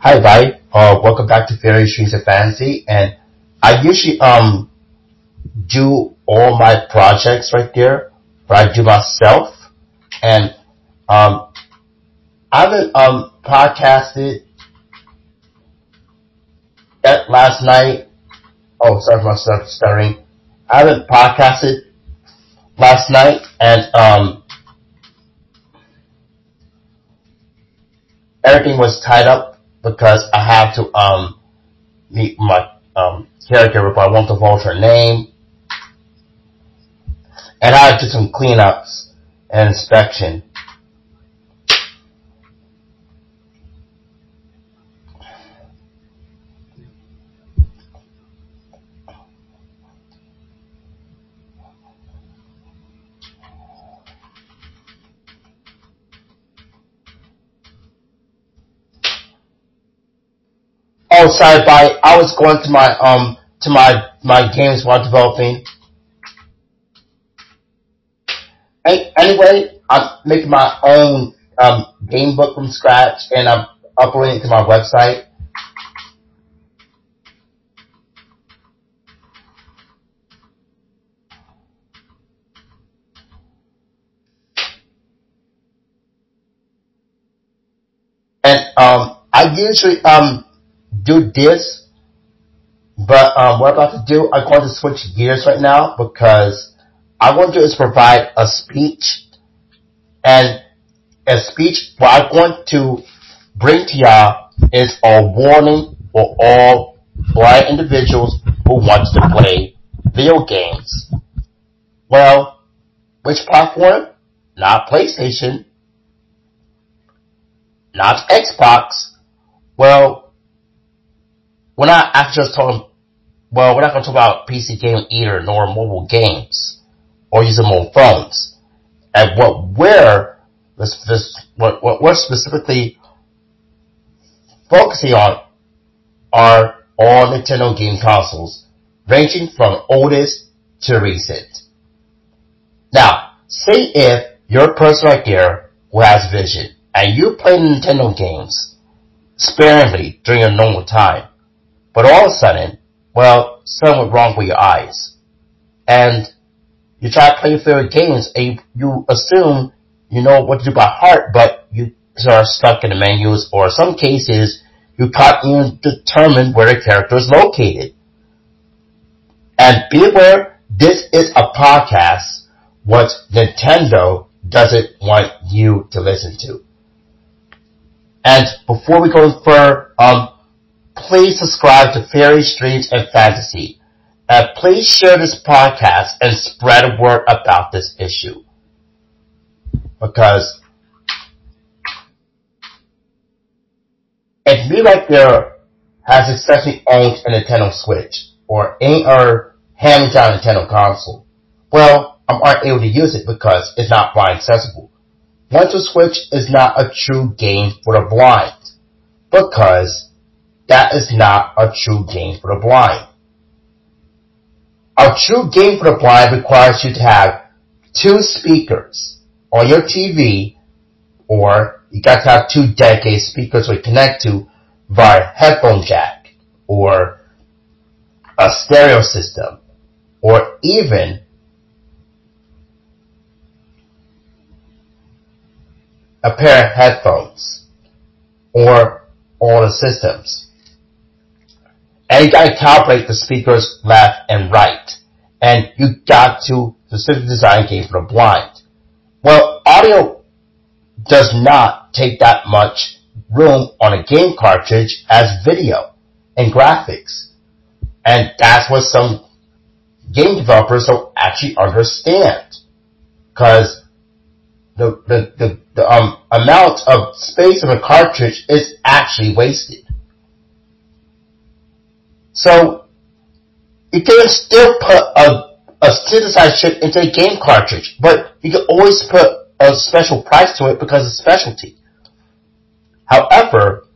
Hi, everybody. Uh, welcome back to Fairies Dreams of Fantasy. And I usually um do all my projects right there, but I do myself. And um, I haven't um podcasted that last night. Oh, sorry for my stuttering. I haven't podcasted last night, and um, everything was tied up because I have to um meet my um character but I want to divulge her name. And I do some cleanups and inspection. By I was going to my um to my my games while developing. Anyway, I'm making my own um game book from scratch, and I'm uploading it to my website. And um, I usually um do this, but um, what I'm about to do, I'm going to switch gears right now because I want to do is provide a speech, and a speech what I want to bring to y'all is a warning for all blind individuals who want to play video games. Well, which platform? Not PlayStation, not Xbox. Well, we're not actually just talking, well, we're not going to talk about PC game either, nor mobile games, or using mobile phones. And what we're, this, this, what, what we're specifically focusing on are all Nintendo game consoles, ranging from oldest to recent. Now, say if you're person right there who has vision, and you play Nintendo games sparingly during a normal time, but all of a sudden, well, something went wrong with your eyes. And you try to play favorite games and you, you assume you know what to do by heart, but you are stuck in the menus or in some cases you can't even determine where the character is located. And be aware, this is a podcast what Nintendo doesn't want you to listen to. And before we go further, um, please subscribe to Fairies Dreams and Fantasy. And please share this podcast and spread a word about this issue. Because if me right there has successfully owned a Nintendo Switch or any other hand-me-down Nintendo console, well, I'm unable to use it because it's not blind accessible. Nintendo Switch is not a true game for the blind because that is not a true game for the blind. A true game for the blind requires you to have two speakers on your TV, or you got to have two dedicated speakers we connect to via headphone jack, or a stereo system, or even a pair of headphones, or all the systems. And you gotta calibrate the speakers left and right. And you got to specifically design a game for the blind. Well, audio does not take that much room on a game cartridge as video and graphics. And that's what some game developers don't actually understand. Cause the, the, the, the um, amount of space of a cartridge is actually wasted. So you can still put a, a synthesized chip into a game cartridge, but you can always put a special price to it because it's specialty. However,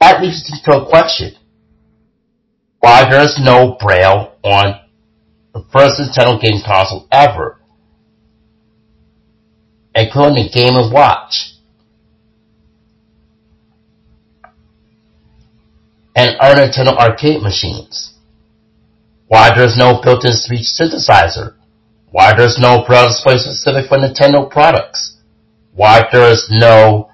that leads to a question. Why there's no braille on the first Nintendo game console ever? On the Game & Watch. And our Nintendo arcade machines. Why there's no built-in speech synthesizer. Why there's no display specific for Nintendo products. Why there's no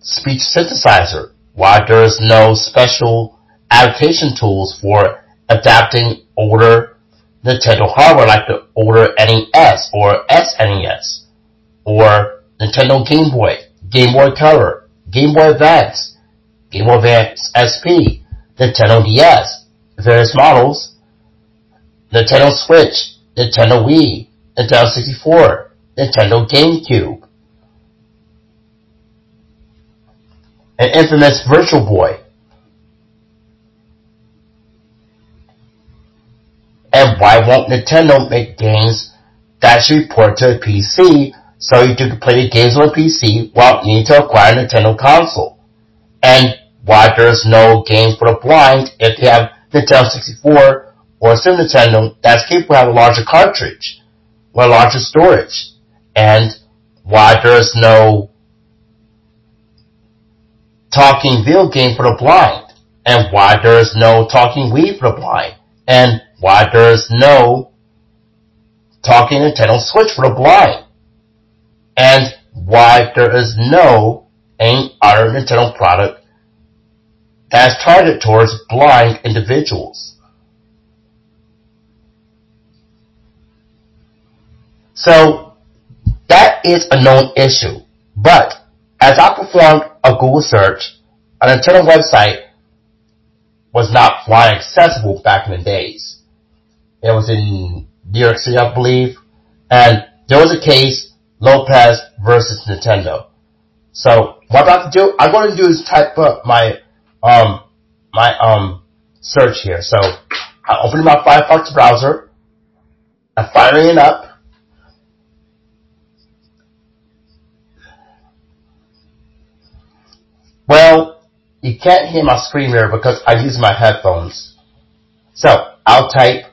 speech synthesizer. Why there's no special adaptation tools for adapting older Nintendo hardware like the older NES or SNES or Nintendo Game Boy, Game Boy Color, Game Boy Advance, Game Boy Advance SP, Nintendo DS, various models, Nintendo Switch, Nintendo Wii, Nintendo 64, Nintendo GameCube, and infamous Virtual Boy, And why won't Nintendo make games that should port to a PC so you can play the games on a PC without needing to acquire a Nintendo console? And why there's no game for the blind if you have Nintendo 64 or Super Nintendo that's capable of a larger cartridge or a larger storage? And why there's no talking video game for the blind? And why there's no talking Wii for the blind? And why there's no talking Nintendo Switch for the blind. And why there is no any other Nintendo product is targeted towards blind individuals. So that is a known issue. But as I performed a Google search, a Nintendo website was not blind accessible back in the days. It was in New York City, I believe. And there was a case, Lopez versus Nintendo. So what I'm about to do, I'm going to do is type up my, um, my, um, search here. So I'm opening my Firefox browser. I'm firing it up. Well, you can't hear my screen mirror because I use my headphones. So I'll type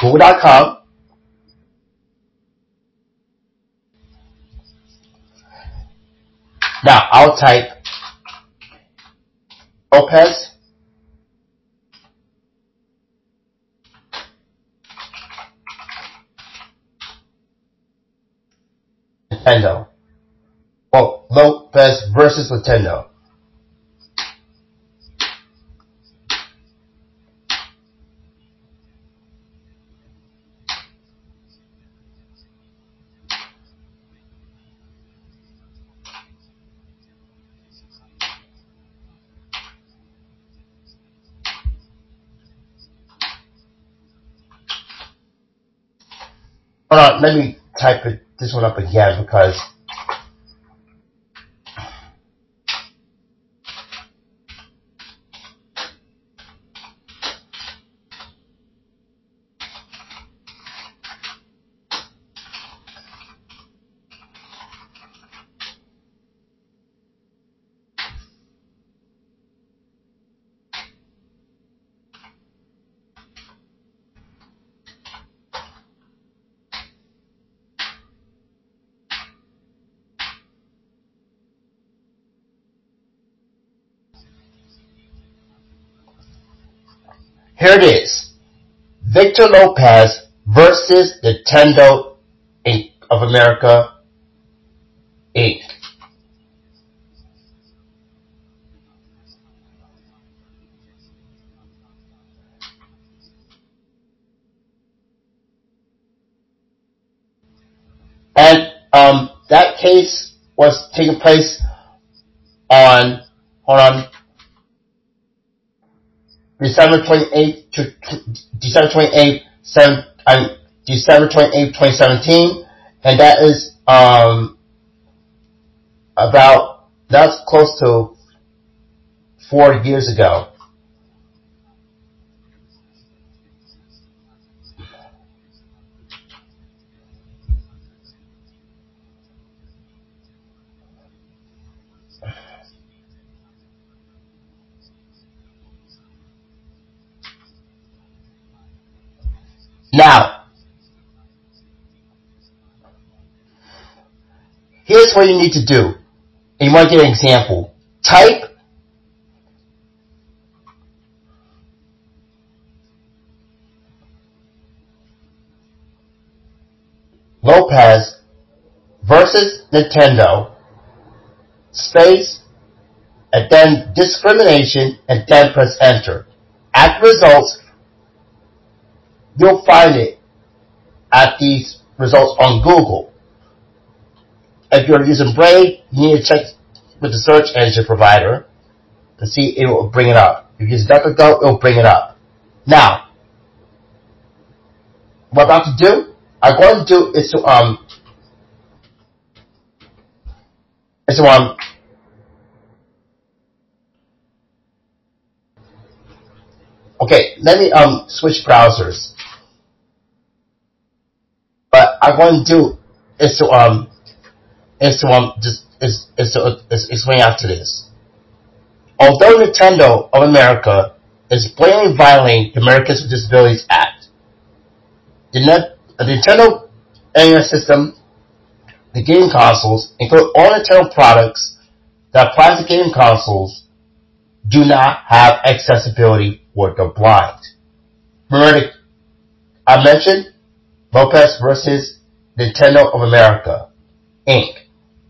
Google.com. Now I'll type Lopez Nintendo. Well, Lopez versus Nintendo. Hold let me type it, this one up again because Here it is. Victor Lopez versus Nintendo Inc. of America Inc. And um, that case was taking place on, hold on, December 28, to, December 28, 7, um, December 28, 2017, and that is um, about that's close to four years ago. Now, here's what you need to do. And you want to get an example. Type Lopez versus Nintendo space and then discrimination and then press enter. At results, you'll find it at these results on Google. If you're using Brave, you need to check with the search engine provider to see it will bring it up. If you use DuckDuckGo, it will bring it up. Now, what I'm about to do, I'm going to do is to um is to um okay, let me um switch browsers. I'm going to do is to um is to um just is is to is explain after this. Although Nintendo of America is blatantly violating the Americans with Disabilities Act, the, Net, the Nintendo NES system, the game consoles, include all Nintendo products that plastic game consoles do not have accessibility for the blind. Remember, I mentioned Lopez versus Nintendo of America, Inc.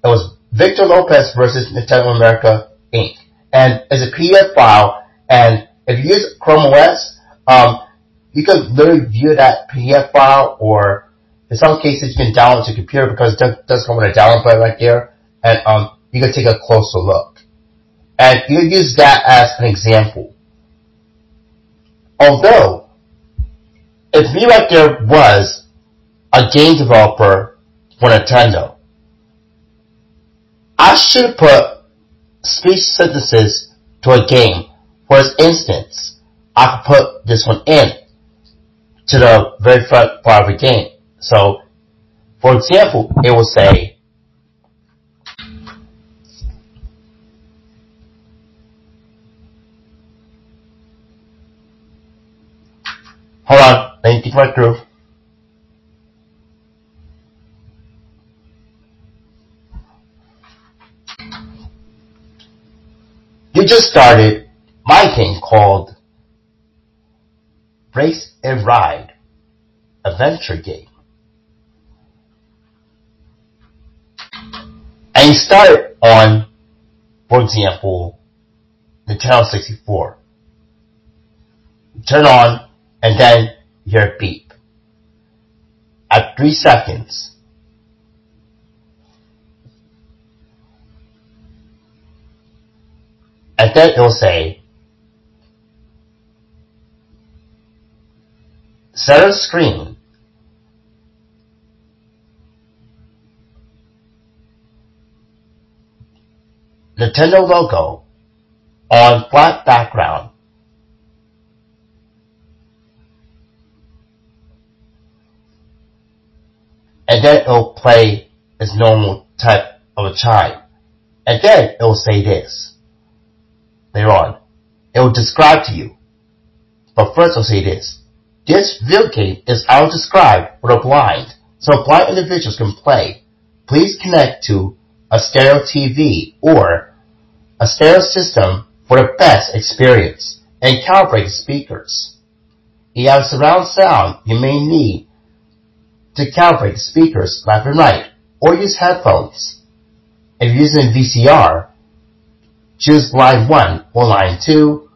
It was Victor Lopez versus Nintendo of America, Inc. And it's a PDF file, and if you use Chrome OS, um, you can literally view that PDF file, or in some cases you can download to your computer because it does come with a download button right there, and um, you can take a closer look. And you can use that as an example. Although, if me right there was a game developer for Nintendo, I should put speech synthesis to a game. For instance, I could put this one in to the very front part of the game. So, for example, it will say, hold on, let me think my through. You just started my game called Race and Ride Adventure Game. And you start on, for example, Nintendo 64. Turn on, and then you hear a beep. At three seconds, and then it will say, center screen, Nintendo logo on black background. And then it'll play its normal type of a chime. And then it will say this later on. It will describe to you. But first I'll say this. This video game is auto described for the blind, so blind individuals can play. Please connect to a stereo TV or a stereo system for the best experience and calibrate speakers. If you have surround sound, you may need to calibrate speakers left and right or use headphones. If you're using VCR, Choose line 1 or line 2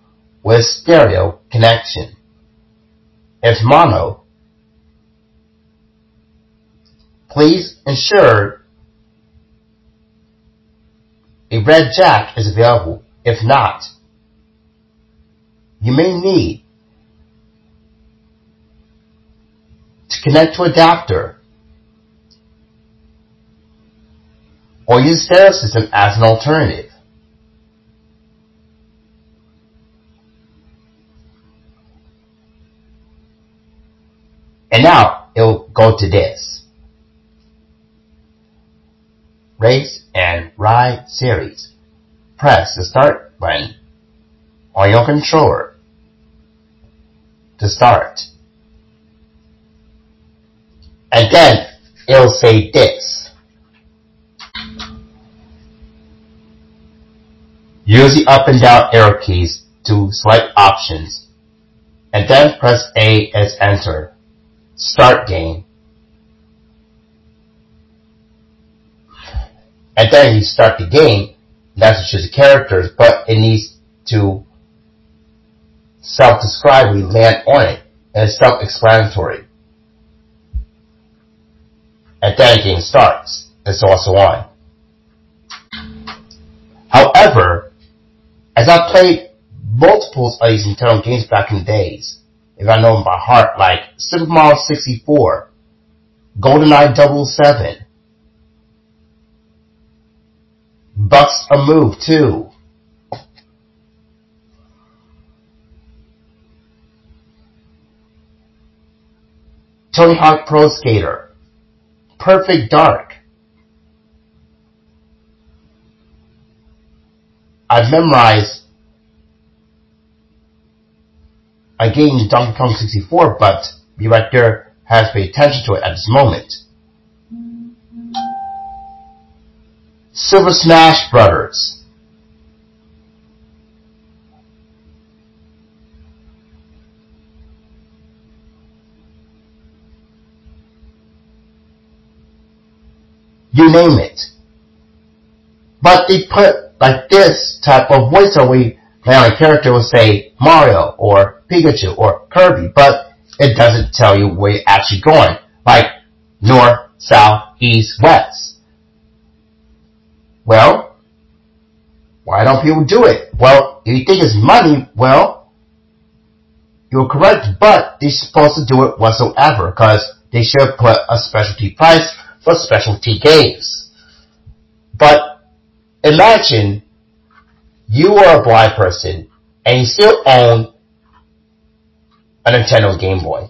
with stereo connection. If mono, please ensure a red jack is available. If not, you may need to connect to adapter or use stereo system as an alternative. And now it'll go to this. Race and Ride Series. Press the start button on your controller to start. And then it'll say this. Use the up and down arrow keys to select options and then press A as enter Start game. And then you start the game, that's choose the characters, but it needs to self-describe, we land on it, and it's self-explanatory. And then the game starts, and so on so on. However, as I played multiples of these Nintendo games back in the days, if I know them by heart, like Super Mario 64, GoldenEye 007, Bust-a-Move 2, Tony Hawk Pro Skater, Perfect Dark. I've memorized a game Donkey Kong 64, but the director has paid attention to it at this moment. Super Smash Brothers. You name it. But they put like this type of voiceover now a character will say Mario or Pikachu or Kirby, but it doesn't tell you where you're actually going, like north, south, east, west. Well, why don't people do it? Well, if you think it's money, well, you're correct, but they're supposed to do it whatsoever, because they should put a specialty price for specialty games. But imagine you are a blind person and you still own a Nintendo Game Boy.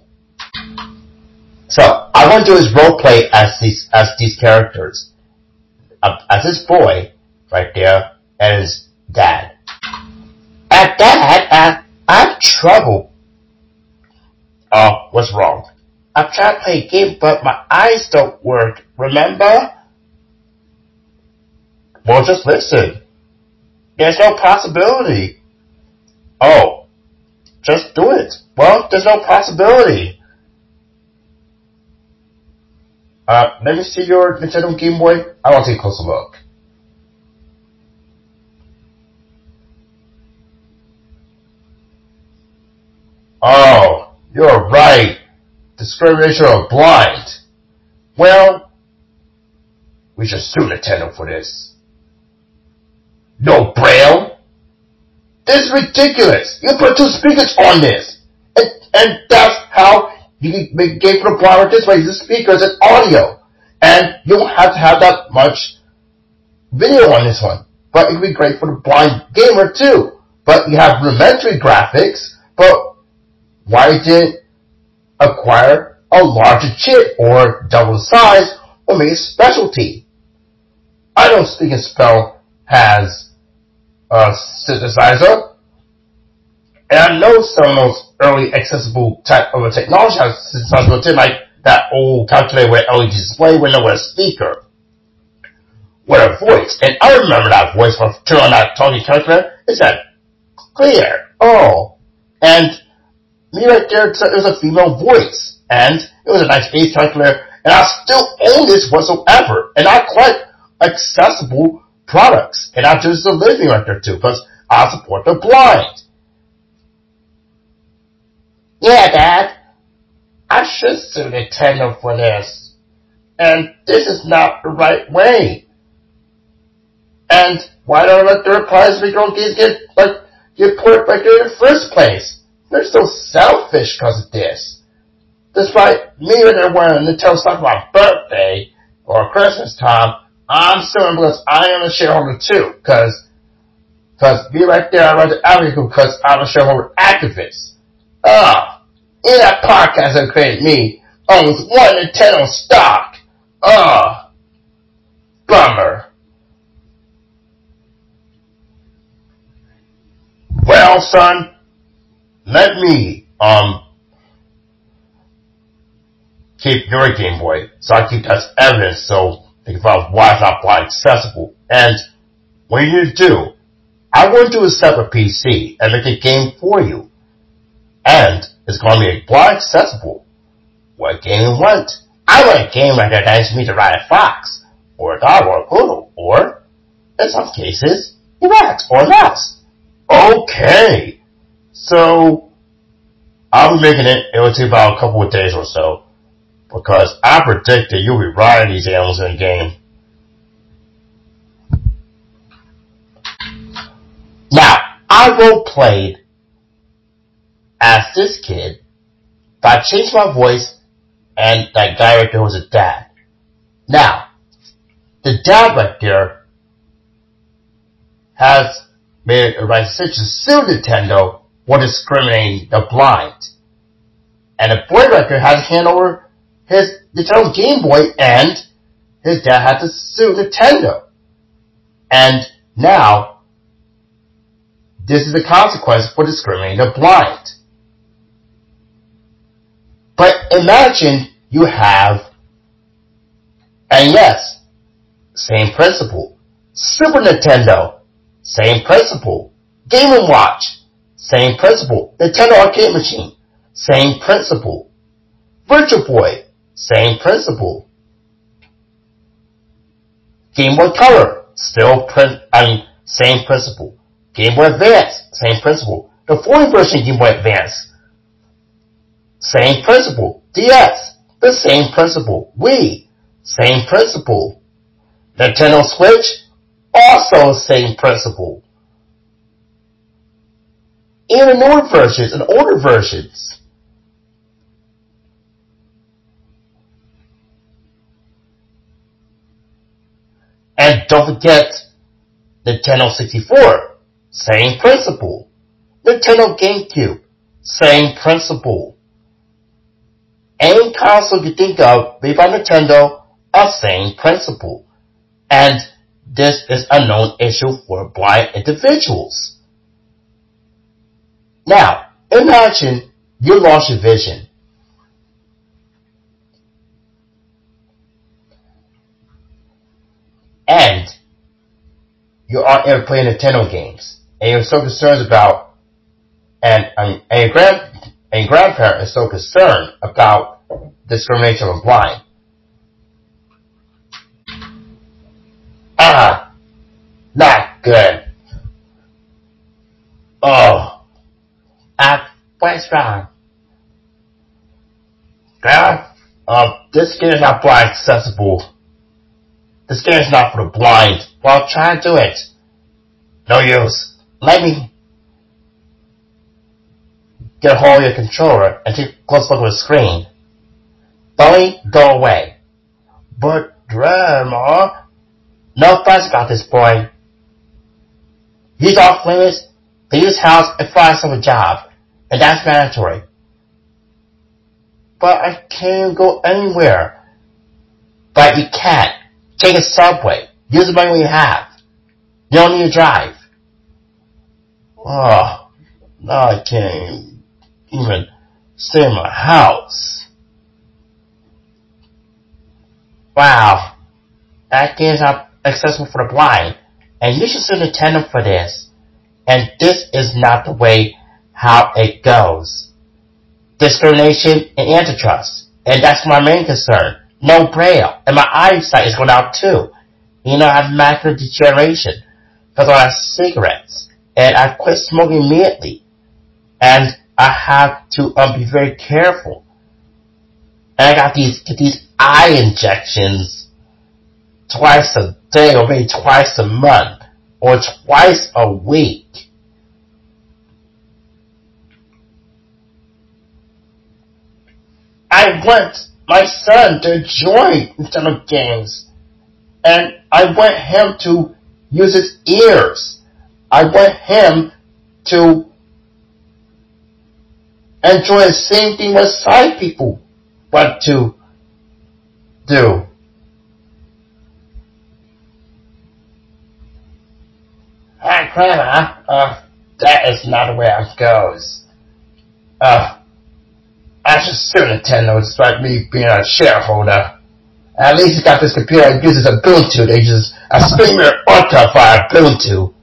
So I want to do his role play as these as these characters, uh, as his boy right there and his dad. At dad, uh, I have trouble. Oh, what's wrong? I'm trying to play a game, but my eyes don't work. Remember? Well, just listen. There's no possibility. Oh, just do it. Well, there's no possibility. Uh, let me see your Nintendo Game Boy. I want to take a closer look. Oh, you're right. Discrimination of blind. Well, we should sue Nintendo for this. No braille? This is ridiculous. You put two speakers on this. And, and that's how you can make game for the blind this way. The speakers and audio. And you don't have to have that much video on this one. But it would be great for the blind gamer too. But you have rudimentary graphics, but why didn't acquire a larger chip or double size or make a specialty? I don't think a spell has a synthesizer. And I know some of those early accessible type of a technology has synthesizer built in, like that old calculator with LED display window with a speaker. With a voice. And I remember that voice from turn on that Tony calculator. It said, clear. Oh. And me right there, it was a female voice. And it was a nice bass calculator. And I still own this whatsoever. And I quite accessible products. And not just the living right there too, because I support the blind. Yeah, Dad. I should sue Nintendo for this. And this is not the right way. And why don't I let third party speaker games get like get put back in the first place? They're so selfish because of this. Despite me and there when Nintendo on my birthday or Christmas time, I'm suing because I am a shareholder too, because because be right there, I run the advocate because I'm a shareholder activist. Ah, in that podcast that created me owns one Nintendo stock. Ah, bummer. Well, son, let me um keep your Game Boy, so I keep that as evidence so About why it's not blind accessible. And when you do, I want to do a separate PC and make a game for you. And it's going to be blind accessible. What game you want? I want a game that allows me to ride a fox, or a dog, or a poodle, or, in some cases, a rat or a mouse. Okay. So, be making it, it will take about a couple of days or so, because I predict that you'll be riding these animals in the game. Now, I role played as this kid, but I changed my voice and that guy right there was a dad. Now, the dad right there has made a right decision to sue Nintendo for discriminating the blind. And the boy right there had to hand over his Nintendo Game Boy and his dad had to sue Nintendo. And now, this is the consequence for discriminating the blind. But imagine you have, and yes, same principle. Super Nintendo, same principle. Game & Watch, same principle. Nintendo Arcade Machine, same principle. Virtual Boy, same principle. Game Boy Color, still print, I mean, same principle. Game Boy Advance, same principle. The 40 version Game Boy Advance, same principle. DS, the same principle. Wii, same principle. Nintendo Switch, also same principle. Even newer versions and older versions. And don't forget the Nintendo 64, same principle. Nintendo GameCube, same principle. Any console you think of made by Nintendo are same principle. And this is a known issue for blind individuals. Now, imagine you lost your vision. And you are playing Nintendo games, and you're so concerned about, and, and your grand, and your grandparent is so concerned about discrimination of blind. Ah, not good. Oh, what's wrong? Grandma, uh, this game is not blind accessible. This game is not for the blind. Well, try to do it. No use. Let me get a hold of your controller and take a close look at the screen. Bowie, go away. But, Grandma, no fuss about this boy. He's off limits, leave his house and find a job, and that's mandatory. But I can't go anywhere. But you can't. Take a subway. Use the money you have. You don't need to drive. Oh, now I can't even stay in my house. Wow, that game's not accessible for the blind, and you should sue the tenant for this. And this is not the way how it goes. Discrimination and antitrust, and that's my main concern. No braille, and my eyesight is going out too. You know, I have macular degeneration because I have cigarettes, and I quit smoking immediately, and I have to um, be very careful. And I got these get these eye injections twice a day, or maybe twice a month, or twice a week. I want my son to enjoy Nintendo games, and I want him to use his ears. I want him to enjoy the same thing what sight people want to do. Hi, Grandma. Uh, that is not where it goes. Uh, I should sue Nintendo despite me being a shareholder. At least he got this computer that uses to. They use a streamer Ultra via to.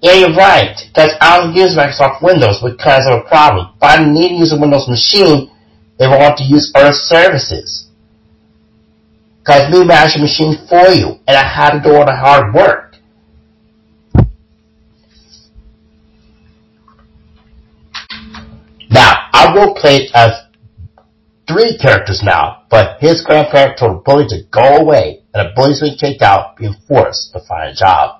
Yeah, you're right. Because I don't use Microsoft Windows because of a problem. But I need to use a Windows machine if I want to use Earth services. Because we manage a machine for you, and I had to do all the hard work. Now, I will play as three characters now, but his grandparent told the bully to go away, and the bully's been kicked out, being forced to find a job.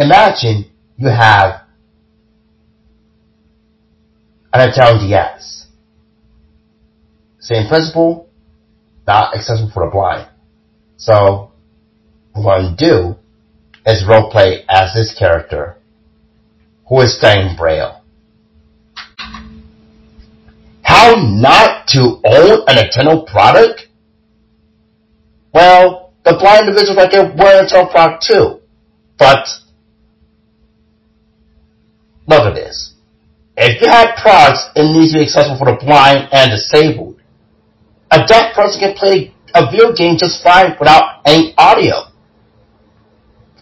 Imagine you have an Nintendo DS. Same principle, not accessible for the blind. So, what to do is roleplay as this character who is studying Braille. How not to own an Nintendo product? Well, the blind individuals right there were a Nintendo product too. But, look at this. If you have products, it needs to be accessible for the blind and disabled. A deaf person can play a video game just fine without any audio.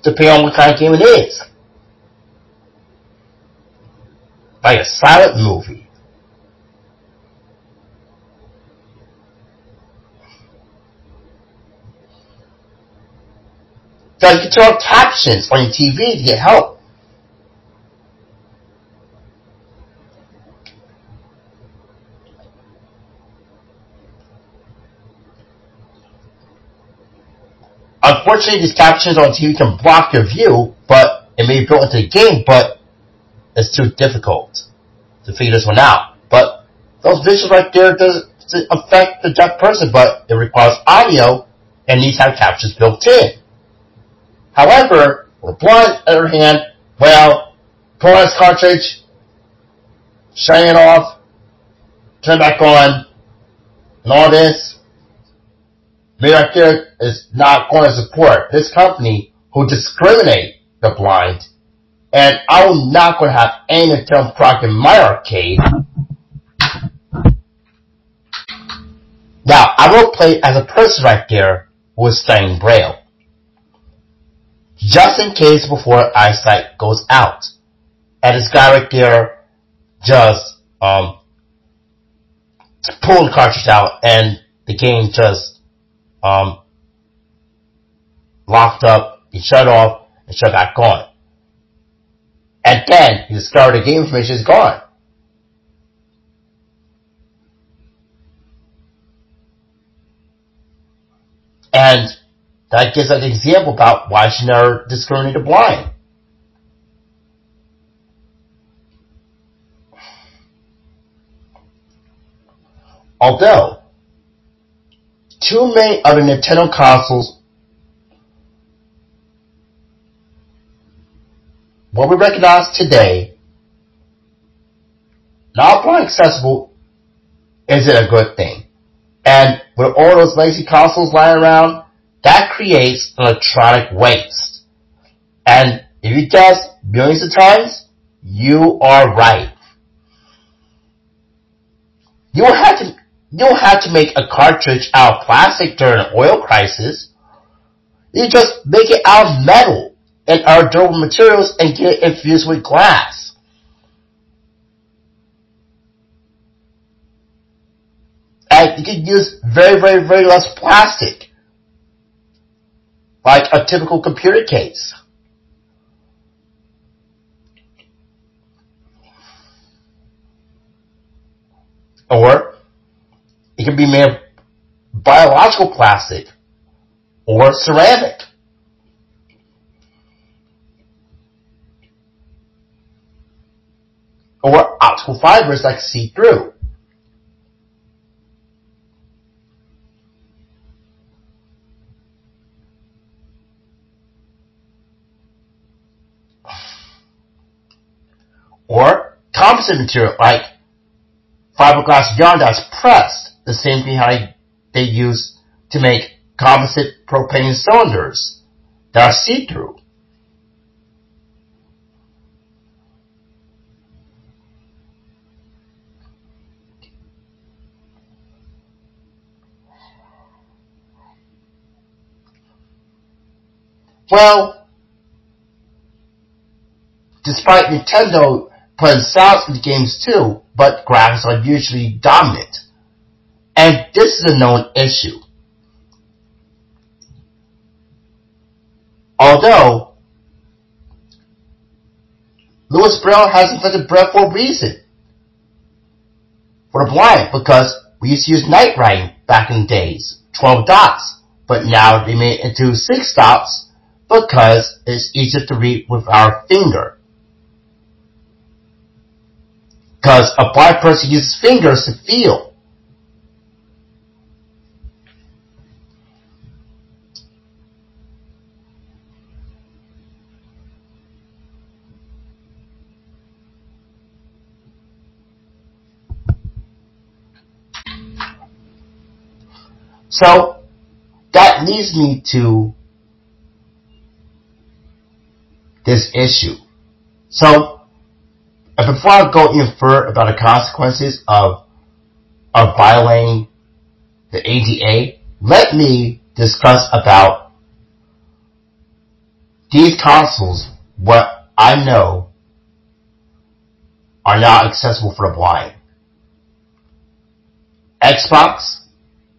Depending on what kind of game it is. Like a silent movie. You can turn on captions on your TV to get help. Unfortunately, these captions on TV can block your view, but it may be built into the game, but it's too difficult to figure this one out. But those visuals right there doesn't affect the deaf person, but it requires audio and needs to have captions built in. However, with blind, on the other hand, well, pull out cartridge, shut it off, turn back on, and all this, Medicare is not going to support this company who discriminate the blind, and I'm not going to have any Nintendo product in my arcade. Now, I will play as a person right there who is studying Braille. Just in case before eyesight goes out. And this guy right there just um, pull the cartridge out and the game just um, locked up, he shut off, and shut back on. And then he discovered the game information is gone. And that gives an example about why she never discriminated blind. Although too many of the Nintendo consoles what we recognize today, not blind accessible, is it a good thing? And with all those lazy consoles lying around, that creates electronic waste. And if you guess millions of times, you are right. You will have to you don't have to make a cartridge out of plastic during an oil crisis. You just make it out of metal and other durable materials and get it infused with glass. And you can use very, very, very less plastic. Like a typical computer case. Or it can be made of biological plastic or ceramic. Or optical fibers that see through. Or composite material like fiberglass yarn that's pressed the same how they, use to make composite propane cylinders that are see-through. Well, despite Nintendo putting sounds in the games too, but graphics are usually dominant. And this is a known issue. Although, Louis Braille has invented Braille for a reason. For the blind, because we used to use night writing back in the days, 12 dots, but now they made it into 6 dots because it's easier to read with our finger. Because a blind person uses fingers to feel. So that leads me to this issue. So before I go any further about the consequences of of violating the ADA, let me discuss about these consoles, what I know are not accessible for the blind. Xbox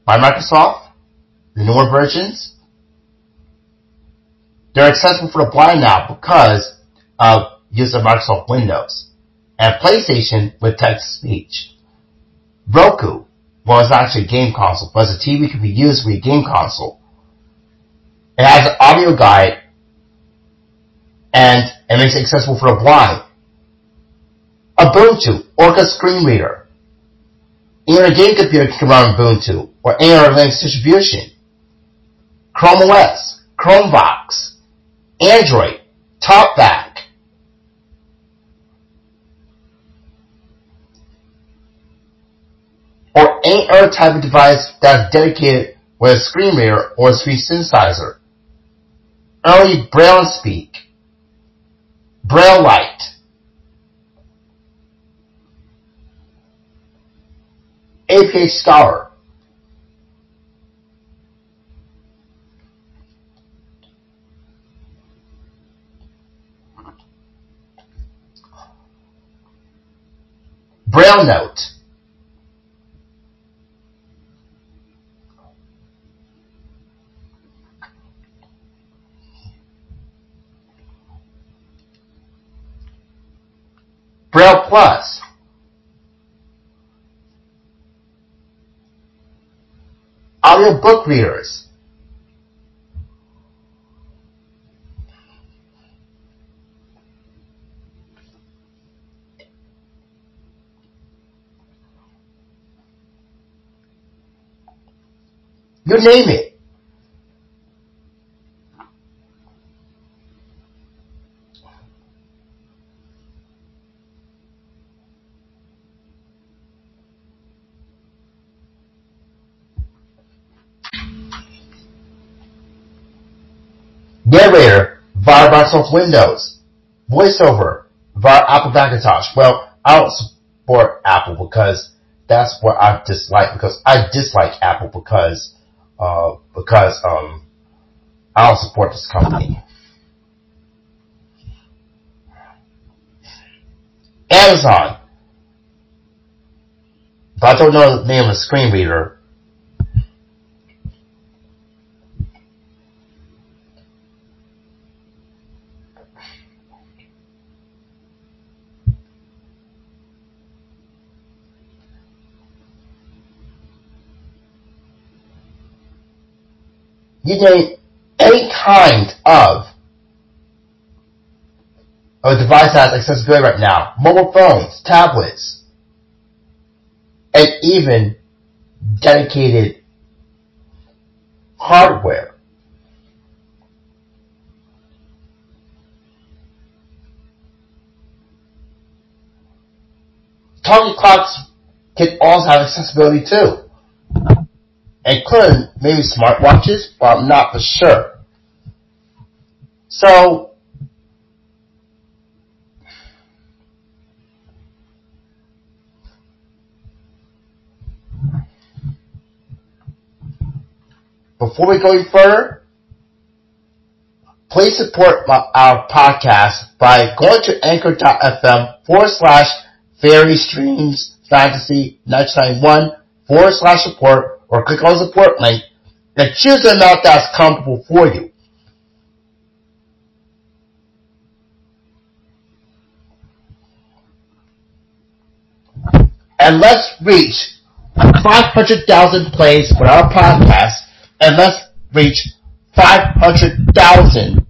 by Microsoft, the newer versions, they're accessible for the blind now because of use of Microsoft Windows. And PlayStation with text-to-speech. Roku was actually a game console, but as a TV can be used with a game console. It has an audio guide and it makes it accessible for the blind. Ubuntu, Orca screen reader. Even a game computer can run Ubuntu or other Linux distribution. Chrome OS, Chromevox, Android, TalkBack. Or any other type of device that's dedicated with a screen reader or a speech synthesizer. Early Braille Speak. Braille Lite. APH Scholar. Braille note Braille Plus audio book readers You name it. Via Microsoft Windows. VoiceOver via Apple Macintosh. Well, I don't support Apple because that's what I dislike because I dislike Apple because uh, because um, I don't support this company. Amazon. But I don't know the name of the screen reader. You name any kind of a device that has accessibility right now. Mobile phones, tablets, and even dedicated hardware. Talkie clocks can also have accessibility too. Including maybe smartwatches, but I'm not for sure. So, before we go any further, please support my, our podcast by going to anchor.fm forward slash fairies dreams fantasy 991 forward slash support or click on the support link and choose the amount that's comfortable for you. And let's reach 500,000 plays with our podcast and let's reach 500,000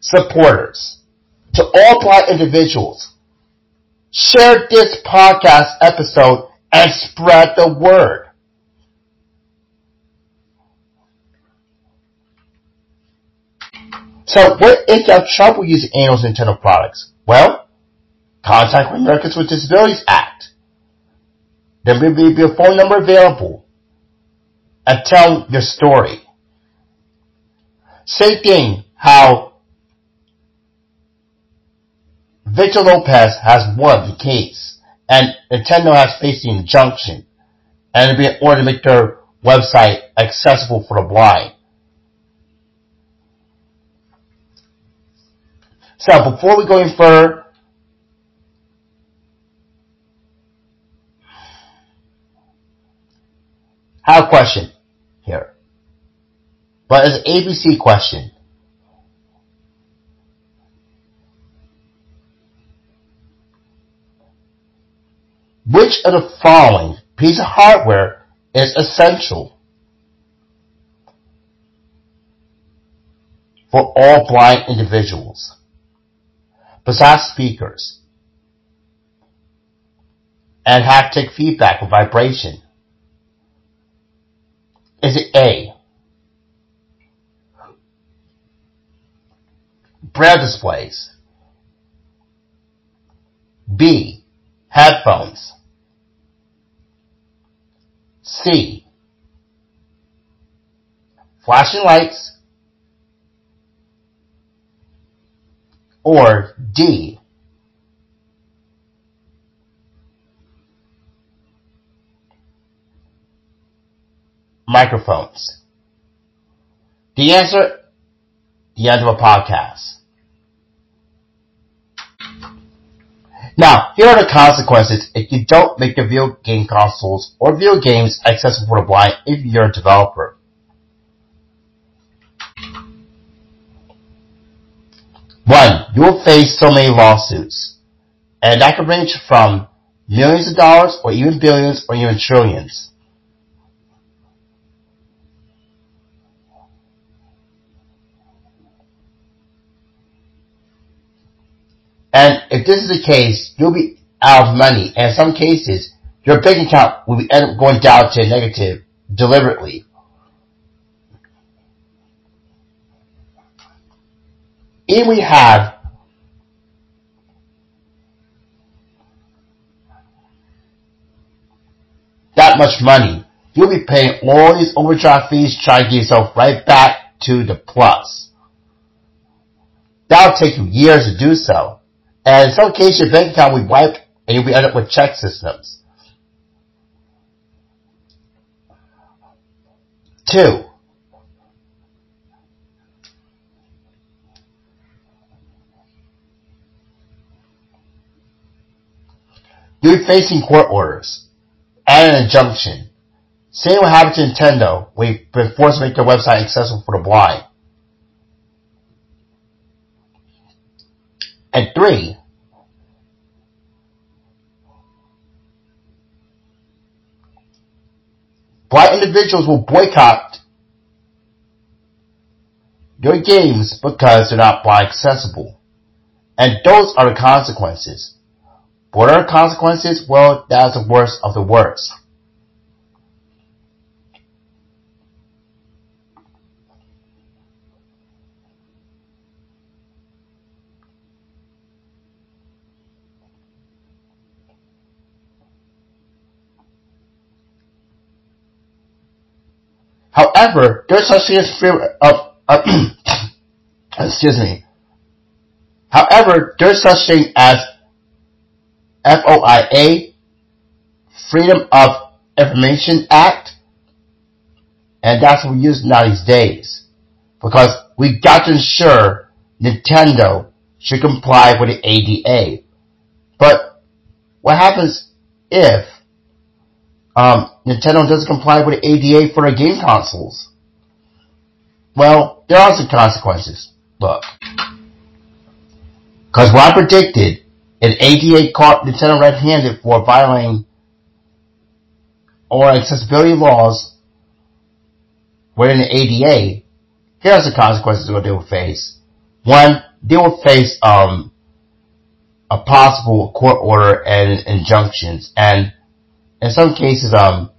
supporters. To all black individuals, share this podcast episode and spread the word. So what if you have trouble using Annual's Nintendo products? Well, contact Americans with Disabilities Act. There will be a phone number available and tell your story. Same thing how Victor Lopez has won the case and Nintendo has faced the injunction and it'll be in order to make their website accessible for the blind. So before we go any further, I have a question here. But it's an ABC question. Which of the following piece of hardware is essential for all blind individuals? Besides speakers and haptic feedback or vibration. Is it A? Braille displays. B. Headphones. C. Flashing lights. Or D. Microphones. The answer, the end of a podcast. Now, here are the consequences if you don't make your video game consoles or video games accessible blind if you're a developer. One, you will face so many lawsuits, and that can range from millions of dollars or even billions or even trillions. And if this is the case, you'll be out of money. And in some cases, your bank account will be end up going down to negative deliberately. If we have that much money, you'll be paying all these overdraft fees trying to get yourself right back to the plus. That'll take you years to do so. And in some cases, your bank account will be wiped and you'll end up with ChexSystems. Two, You're facing court orders and an injunction. Same what happened to Nintendo, we've forced to make their website accessible for the blind. And three, blind individuals will boycott your games because they're not blind accessible. And those are the consequences. What are the consequences? Well, that's the worst of the worst. However, there's such thing as of, uh, excuse me. However, there's such thing as FOIA, Freedom of Information Act, and that's what we use now these days. Because we got to ensure Nintendo should comply with the ADA. But what happens if um, Nintendo doesn't comply with ADA for their game consoles? Well, there are some consequences. Look. Because what I predicted, an ADA caught Nintendo red-handed for violating or accessibility laws within the ADA, here's the consequences what they will face. One, they will face um, a possible court order and injunctions, and in some cases, um,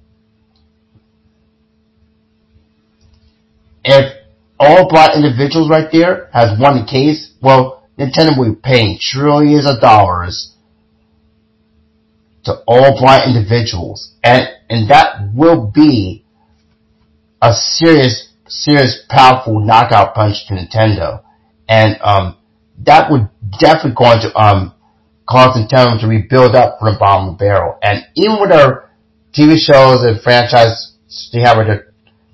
if all black individuals right there has won the case, well, Nintendo will be paying trillions of dollars to all black individuals, and and that will be a serious, serious, powerful knockout punch to Nintendo, and um, that would definitely going to um cause Nintendo to rebuild up from the bottom of the barrel. And even with their TV shows and franchise they have right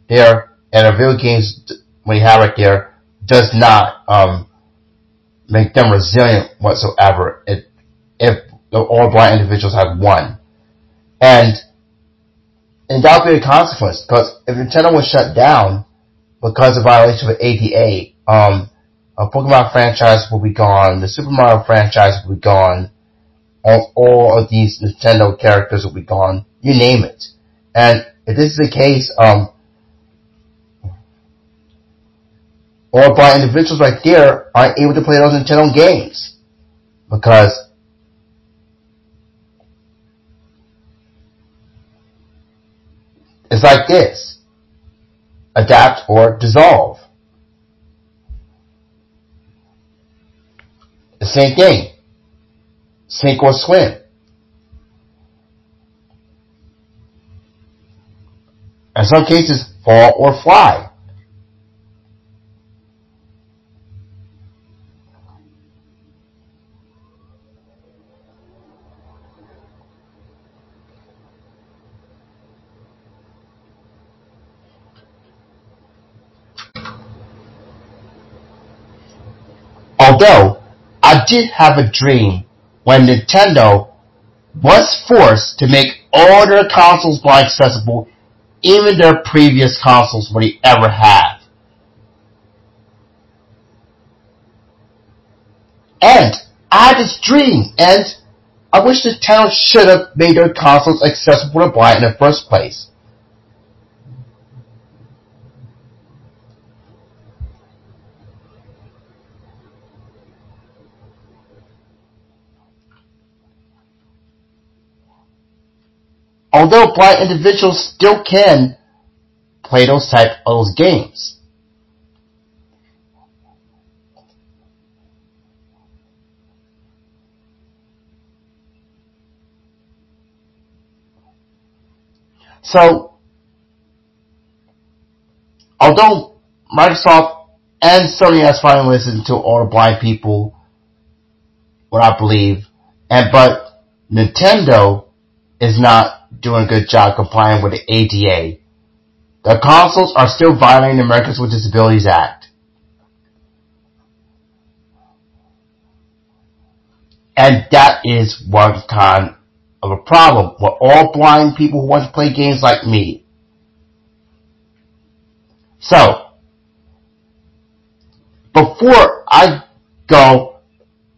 there, and their video games we have right there, does not um, make them resilient whatsoever. It, if all blind individuals have won, and and that would be a consequence because if Nintendo was shut down because of violation of ADA, um, a Pokemon franchise will be gone, the Super Mario franchise will be gone, all, all of these Nintendo characters will be gone, you name it. And if this is the case, um, or by individuals right there aren't able to play those Nintendo games because it's like this. Adapt or dissolve same thing sink or swim. In some cases fall or fly. Although, I did have a dream when Nintendo was forced to make all their consoles blind accessible, even their previous consoles would ever have. And I had this dream, and I wish Nintendo should have made their consoles accessible to blind in the first place. Although blind individuals still can play those type of games. So, although Microsoft and Sony has finally listened to all the blind people, what I believe, and but Nintendo is not doing a good job complying with the ADA. The consoles are still violating the Americans with Disabilities Act. And that is one kind of a problem. We're all blind people who want to play games like me. So, before I go,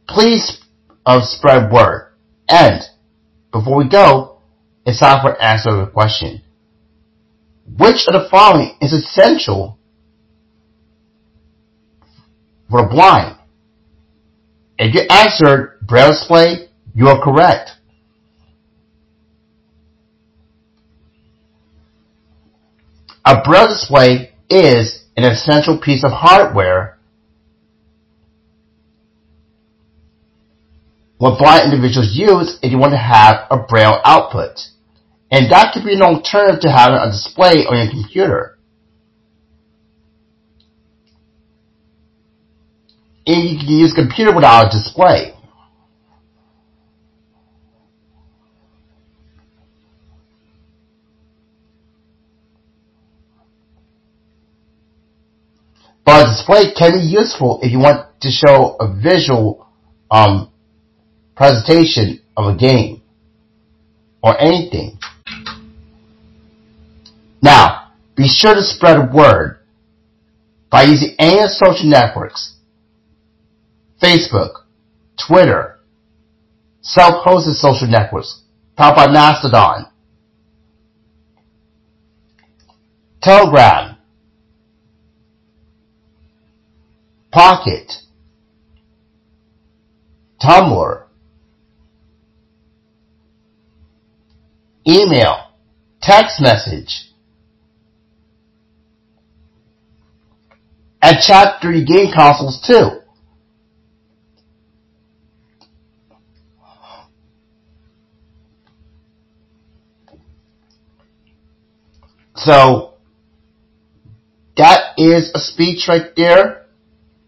please uh, spread word. And before we go, it's time for answer the question. Which of the following is essential for the blind? If you answered braille display, you are correct. A braille display is an essential piece of hardware what blind individuals use if you want to have a braille output and that could be an alternative to having a display on your computer. And you can use a computer without a display. But a display can be useful if you want to show a visual um, presentation of a game or anything. Now, be sure to spread word by using any social networks, Facebook, Twitter, self-hosted social networks, powered by Mastodon, Telegram, Pocket, Tumblr, email, text message, and chat through your game consoles too. So, that is a speech right there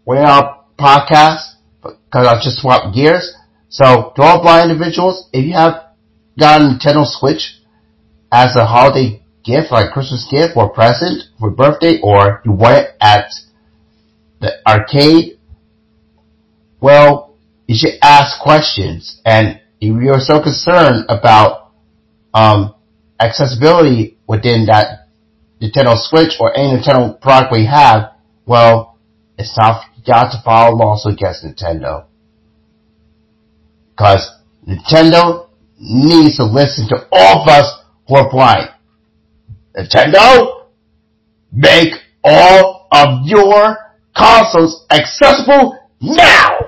we're our podcast because I just swapped gears. So to all blind individuals, if you have got a Nintendo Switch as a holiday gift, like Christmas gift or present for birthday, or you want it at the arcade, well, you should ask questions. And if you're so concerned about um, accessibility within that Nintendo Switch or any Nintendo product we have, well, it's time got to follow a lawsuit against Nintendo. Cause Nintendo needs to listen to all of us who are blind. Nintendo, make all of your consoles accessible now!